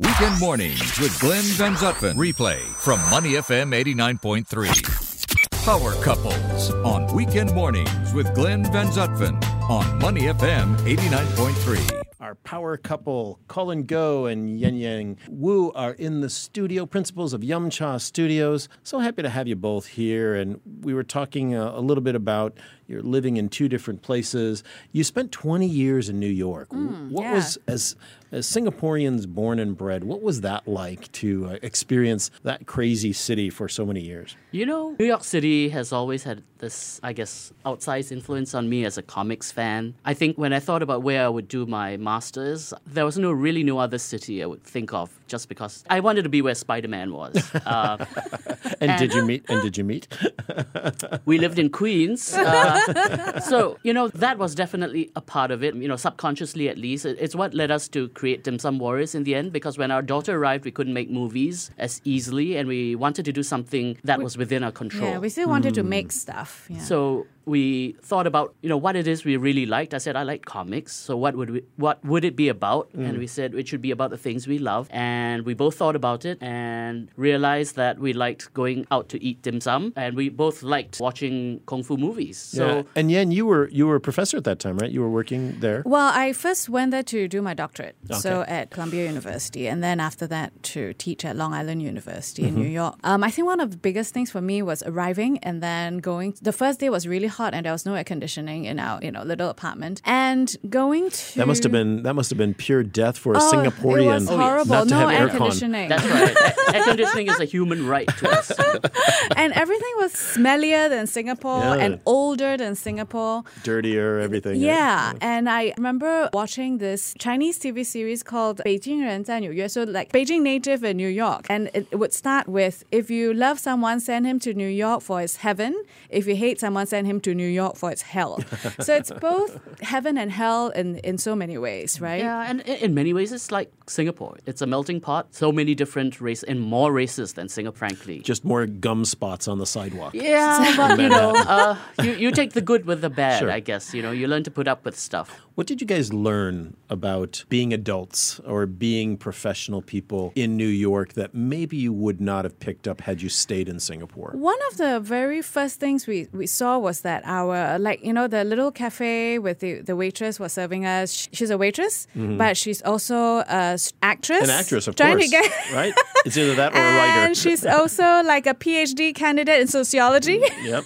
Weekend mornings with Glenn Van Zutphen. Replay from Money FM 89.3. Power Couples on Weekend mornings with Glenn Van Zutphen on Money FM 89.3. Our power couple, Colin Goh and Yen Yang Wu, are in the studio, principals of Yumcha Studios. So happy to have you both here. And we were talking uh, a little bit about you're living in two different places. You spent 20 years in New York. what yeah. was, as, as Singaporeans born and bred, what was that like to uh, experience that crazy city for so many years? You know, New York City has always had this, I guess, outsized influence on me as a comics fan. I think when I thought about where I would do my master's, there was no really no other city I would think of just because I wanted to be where Spider Man was. Uh, And, did you meet? And did you meet? we lived in Queens. Uh, so, you know, that was definitely a part of it, you know, subconsciously at least. It's what led us to create Dim Sum Warriors in the end because when our daughter arrived, we couldn't make movies as easily and we wanted to do something that was within our control. Yeah, we still wanted to make stuff. Yeah. So we thought about you know what it is we really liked. I said I like comics. So what would we, what would it be about? And we said it should be about the things we love. And we both thought about it and realized that we liked going out to eat dim sum, and we both liked watching kung fu movies. So. Yeah. And Yen, you were you were a professor at that time, right? You were working there. Well, I first went there to do my doctorate, so at Columbia University, and then after that to teach at Long Island University in New York. Um, I think one of the biggest things for me was arriving and then going. The first day was really hot, and there was no air conditioning in our you know little apartment, and going to That must have been that must have been pure death for a Oh, Singaporean It was horrible. not to no have air aircon. conditioning. That's right. A- Air conditioning is a human right to us. and everything was smellier than Singapore yeah. and older than Singapore. Dirtier, everything. Yeah. Right? And I remember watching this Chinese TV series called Beijing Ren Zai New So, like Beijing native in New York. And it, it would start with if you love someone, send him to New York for his heaven. If you hate someone, send him to New York for its hell. so, it's both heaven and hell in, in so many ways, right? Yeah. And in many ways, it's like Singapore. It's a melting pot. So many different races and more races than Singapore, frankly. Just more gum spots on the sidewalk. Yeah, but you know, uh, you, you take the good with the bad, Sure. I guess. You know, you learn to put up with stuff. What did you guys learn about being adults or being professional people in New York that maybe you would not have picked up had you stayed in Singapore? One of the very first things we, we saw was that our, like, you know, the little cafe with the, the waitress was serving us. She's a waitress, but she's also a s- actress. An actress, of trying course, to get- right? It's either that or a writer. And she's also like a PhD candidate in sociology. yep.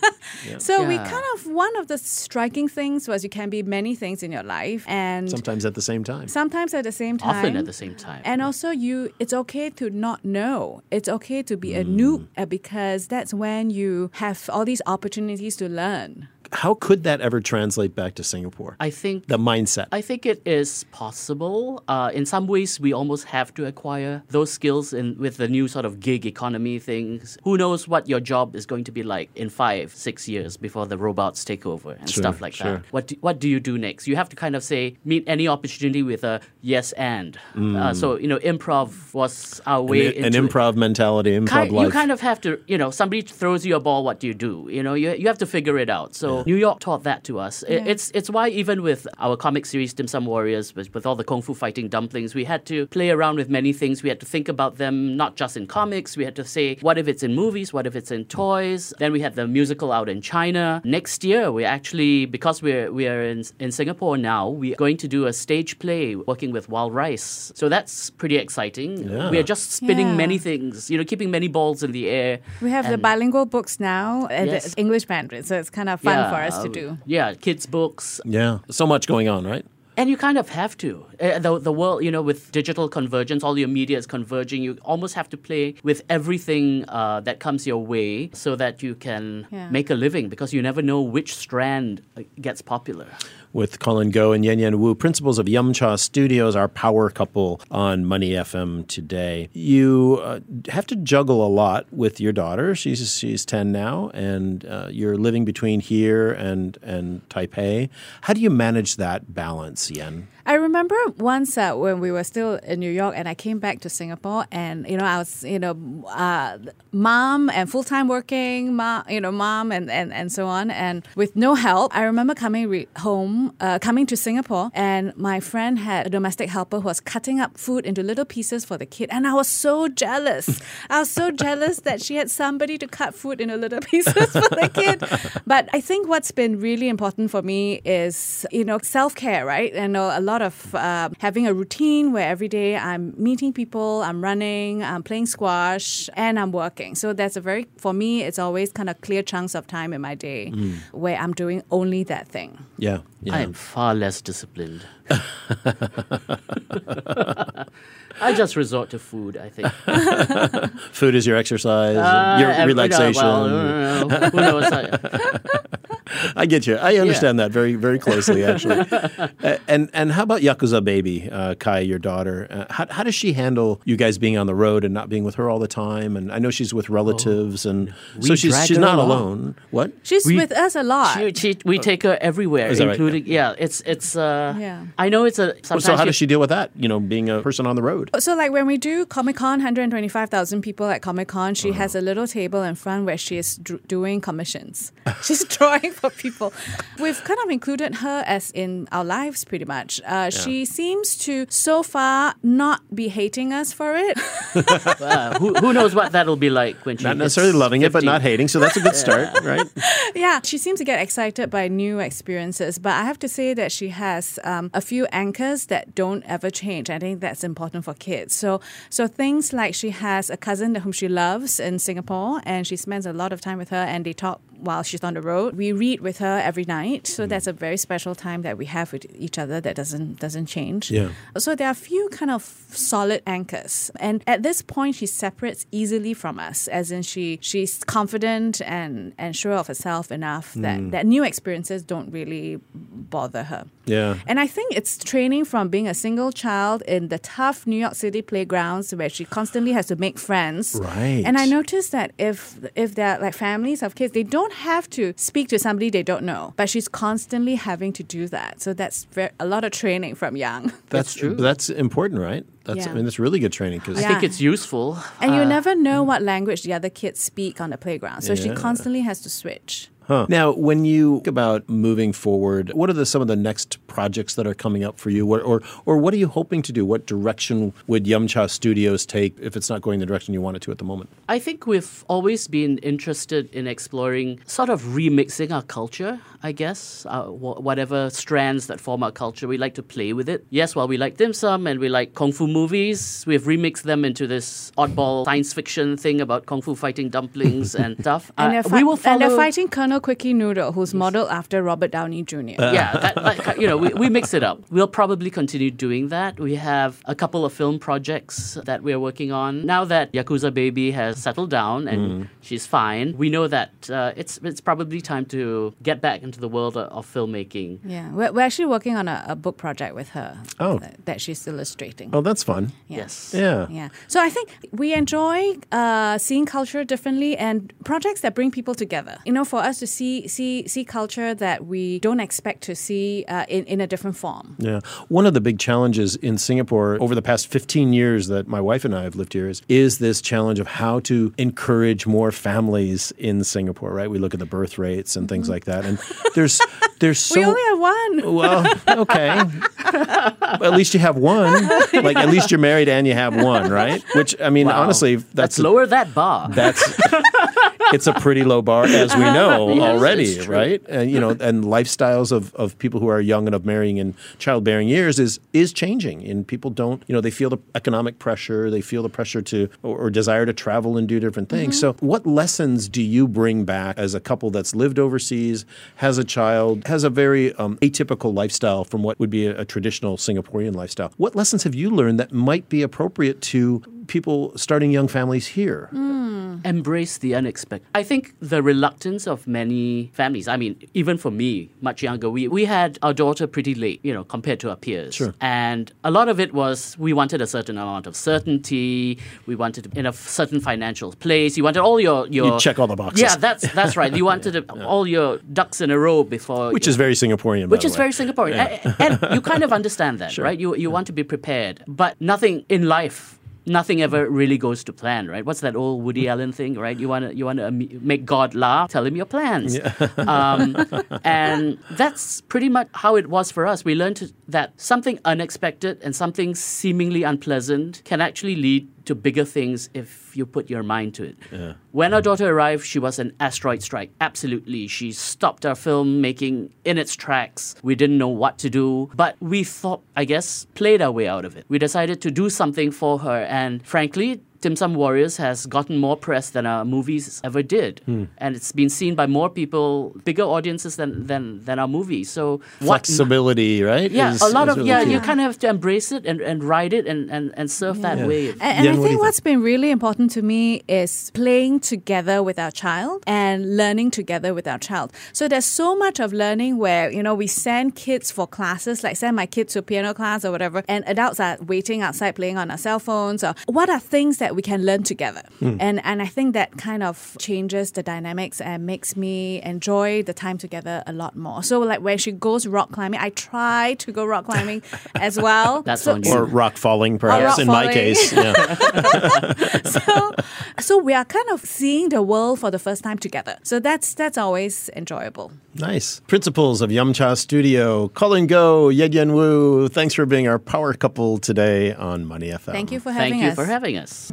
so we kind of, one of the striking things was you can be many things in your life. And Sometimes at the same time. sometimes at the same time. Often at the same time. And also, you it's okay to not know. It's okay to be a Mm. noob uh, because that's when you have all these opportunities to learn. How could that ever translate back to Singapore? I think the mindset. I think it is possible. Uh, in some ways, we almost have to acquire those skills in with the new sort of gig economy things. Who knows what your job is going to be like in five, six years before the robots take over and Sure, stuff like sure. that. What do, what do you do next? You have to kind of say meet any opportunity with a yes and. Uh, so you know, improv was our way an, an into it. improv mentality, improv Kind, life. you kind of have to, you know, somebody throws you a ball, what do you do? You know, you, you have to figure it out. So New York taught that to us. I- It's it's why even with our comic series Dim Sum Warriors, with, with all the kung fu fighting dumplings, we had to play around with many things. We had to think about them not just in comics. We had to say, what if it's in movies? What if it's in toys? Then we had the musical out in China. Next year, we actually because we're we're in in Singapore now, we're going to do a stage play working with Wild Rice. So that's pretty exciting. Yeah. We are just spinning Yeah. many things, you know, keeping many balls in the air. We have the bilingual books now, uh, and Yes. the English Mandarin, so it's kind of fun for us to do. Yeah, kids' books. yeah. So much going on, right? And you kind of have to. Uh, the, the world, you know, with digital convergence, all your media is converging. You almost have to play with everything uh, that comes your way so that you can Yeah. make a living because you never know which strand uh, gets popular. With Colin Goh and Yen Yen Woo, principals of Yumcha Studios, our power couple on Money FM today. You uh, have to juggle a lot with your daughter. She's she's ten now, and uh, you're living between here and and Taipei. How do you manage that balance, Yen? I remember once uh, when we were still in New York, and I came back to Singapore, and you know I was you know uh, mom and full time working, mom, you know mom and, and and so on, and with no help. I remember coming re- home home, uh, coming to Singapore, and my friend had a domestic helper who was cutting up food into little pieces for the kid. And I was so jealous. I was so jealous that she had somebody to cut food into little pieces for the kid. But I think what's been really important for me is, you know, self care, right? And a lot of uh, having a routine where every day I'm meeting people, I'm running, I'm playing squash, and I'm working. So that's a very, for me, it's always kind of clear chunks of time in my day where I'm doing only that thing. Yeah. Yeah. I am far less disciplined. I just resort to food, I think. Food is your exercise, Uh, your you know, relaxation. well, uh, who knows? I- I get you. I understand that very, very closely, actually. Uh, and and how about Yakuza baby, uh, Kai, your daughter? Uh, how how does she handle you guys being on the road and not being with her all the time? And I know she's with relatives, and so she's she's not along. alone. What? She's We- with us a lot. She, she, we take her everywhere, Is that right? including yeah. It's it's. Uh, Yeah. I know it's a. Sometimes So how does she deal with that? You know, being a person on the road. So, like when we do Comic Con, 125,000 people at Comic Con, she has a little table in front where she is dr- doing commissions. She's drawing for people. We've kind of included her as in our lives pretty much. Uh, She seems to, so far, not be hating us for it. Uh, who, who knows what that'll be like when she Not necessarily loving it, but not hating. So that's a good start, right? yeah, she seems to get excited by new experiences. But I have to say that she has um, a few anchors that don't ever change. I think that's important for kids. So, so things like she has a cousin whom she loves in Singapore, and she spends a lot of time with her, and they talk while she's on the road. We read with her every night, so that's a very special time that we have with each other that doesn't doesn't change. Yeah. So there are a few kind of solid anchors, and at this point, she separates easily from us, as in she she's confident and and sure of herself enough that mm. that new experiences don't really bother her. Yeah. And I think it's training from being a single child in the tough New York City playgrounds where she constantly has to make friends. Right. And I noticed that if if they're like families of kids, they don't have to speak to somebody they don't know, but she's constantly having to do that. So that's very, a lot of training from young. That's true. That's important, right? That's Yeah. I mean, that's really good training because I Yeah. think it's useful. And you Uh, never know what language the other kids speak on the playground. So she constantly has to switch. Huh. Now, when you think about moving forward, what are the, some of the next projects that are coming up for you, what, or or what are you hoping to do? What direction would Yumcha Studios take if it's not going the direction you want it to at the moment? I think we've always been interested in exploring sort of remixing our culture, I guess. Uh, wh- whatever strands that form our culture, we like to play with it. Yes, while we like dim sum and we like kung fu movies, we've remixed them into this oddball science fiction thing about kung fu fighting dumplings and stuff. Uh, they're, we will follow. and they're fighting Colonel Quickie Noodle, who's modeled after Robert Downey Jr. yeah, that, like, you know, we, we mix it up. We'll probably continue doing that. We have a couple of film projects that we're working on. Now that Yakuza Baby has settled down and she's fine, we know that uh, it's it's probably time to get back into the world of, of filmmaking. Yeah, we're, we're actually working on a, a book project with her Oh. that, that she's illustrating. Oh, that's fun. Yeah. Yes. Yeah. Yeah. So I think we enjoy uh, seeing culture differently and projects that bring people together. You know, for us to see see see culture that we don't expect to see uh, in in a different form. Yeah. One of the big challenges in Singapore over the past 15 years that my wife and I have lived here is, is this challenge of how to encourage more families in Singapore, right? We look at the birth rates and things like that. And there's there's so we only have one. well, okay. at least you have one. Like at least you're married and you have one, right? Which I mean, Wow. honestly, that's Let's lower that bar. that's it's a pretty low bar as we know Yes, already right? And you know and lifestyles of, of people who are young and of marrying in childbearing years is is changing. And people don't you know they feel the economic pressure they feel the pressure to or, or desire to travel and do different things. So what lessons do you bring back as a couple that's lived overseas has a child has a very um, atypical lifestyle from what would be a, a traditional singaporean lifestyle? What lessons have you learned that might be appropriate to people starting young families here hmm. embrace the unexpected. I think the reluctance of many families, I mean, even for me, much younger, we, we had our daughter pretty late, you know, compared to our peers. Sure. And a lot of it was we wanted a certain amount of certainty, we wanted in a certain financial place, you wanted all your. your You check all the boxes. Yeah, that's, that's right. You wanted all your ducks in a row before. which is very Singaporean, by which the is way. very Singaporean. A- And, you kind of understand that, right? You, you want to be prepared. But nothing in life nothing ever really goes to plan, right? What's that old Woody Allen thing, right? You want to you want to make God laugh, tell him your plans, um, and that's pretty much how it was for us. We learned that something unexpected and something seemingly unpleasant can actually lead to bigger things if you put your mind to it. Yeah. When our daughter arrived, she was an asteroid strike. Absolutely. She stopped our film making in its tracks. We didn't know what to do, but we thought, I guess, played our way out of it. We decided to do something for her, and frankly, Dim Sum Warriors has gotten more press than our movies ever did, hmm. and it's been seen by more people, bigger audiences than than, than our movies. So flexibility, what, right? Yeah, is, a lot of really yeah. Key. You kind of have to embrace it and, and ride it and, and, and surf yeah. that wave. And, and I think what's been really important to me is playing together with our child and learning together with our child. So there's so much of learning where you know we send kids for classes, like send my kids to piano class or whatever, and adults are waiting outside playing on our cell phones. Or what are things that that we can learn together. Mm. And and I think that kind of changes the dynamics and makes me enjoy the time together a lot more. So like when she goes rock climbing, I try to go rock climbing as well. That's so. Or rock falling, perhaps rock in falling. my case. Yeah. so so we are kind of seeing the world for the first time together. So that's that's always enjoyable. Nice. Principals of Yumcha Studio, Colin Goh, Yen Woo. Thanks for being our power couple today on Money FM. Thank you for having Thank us. Thank you for having us.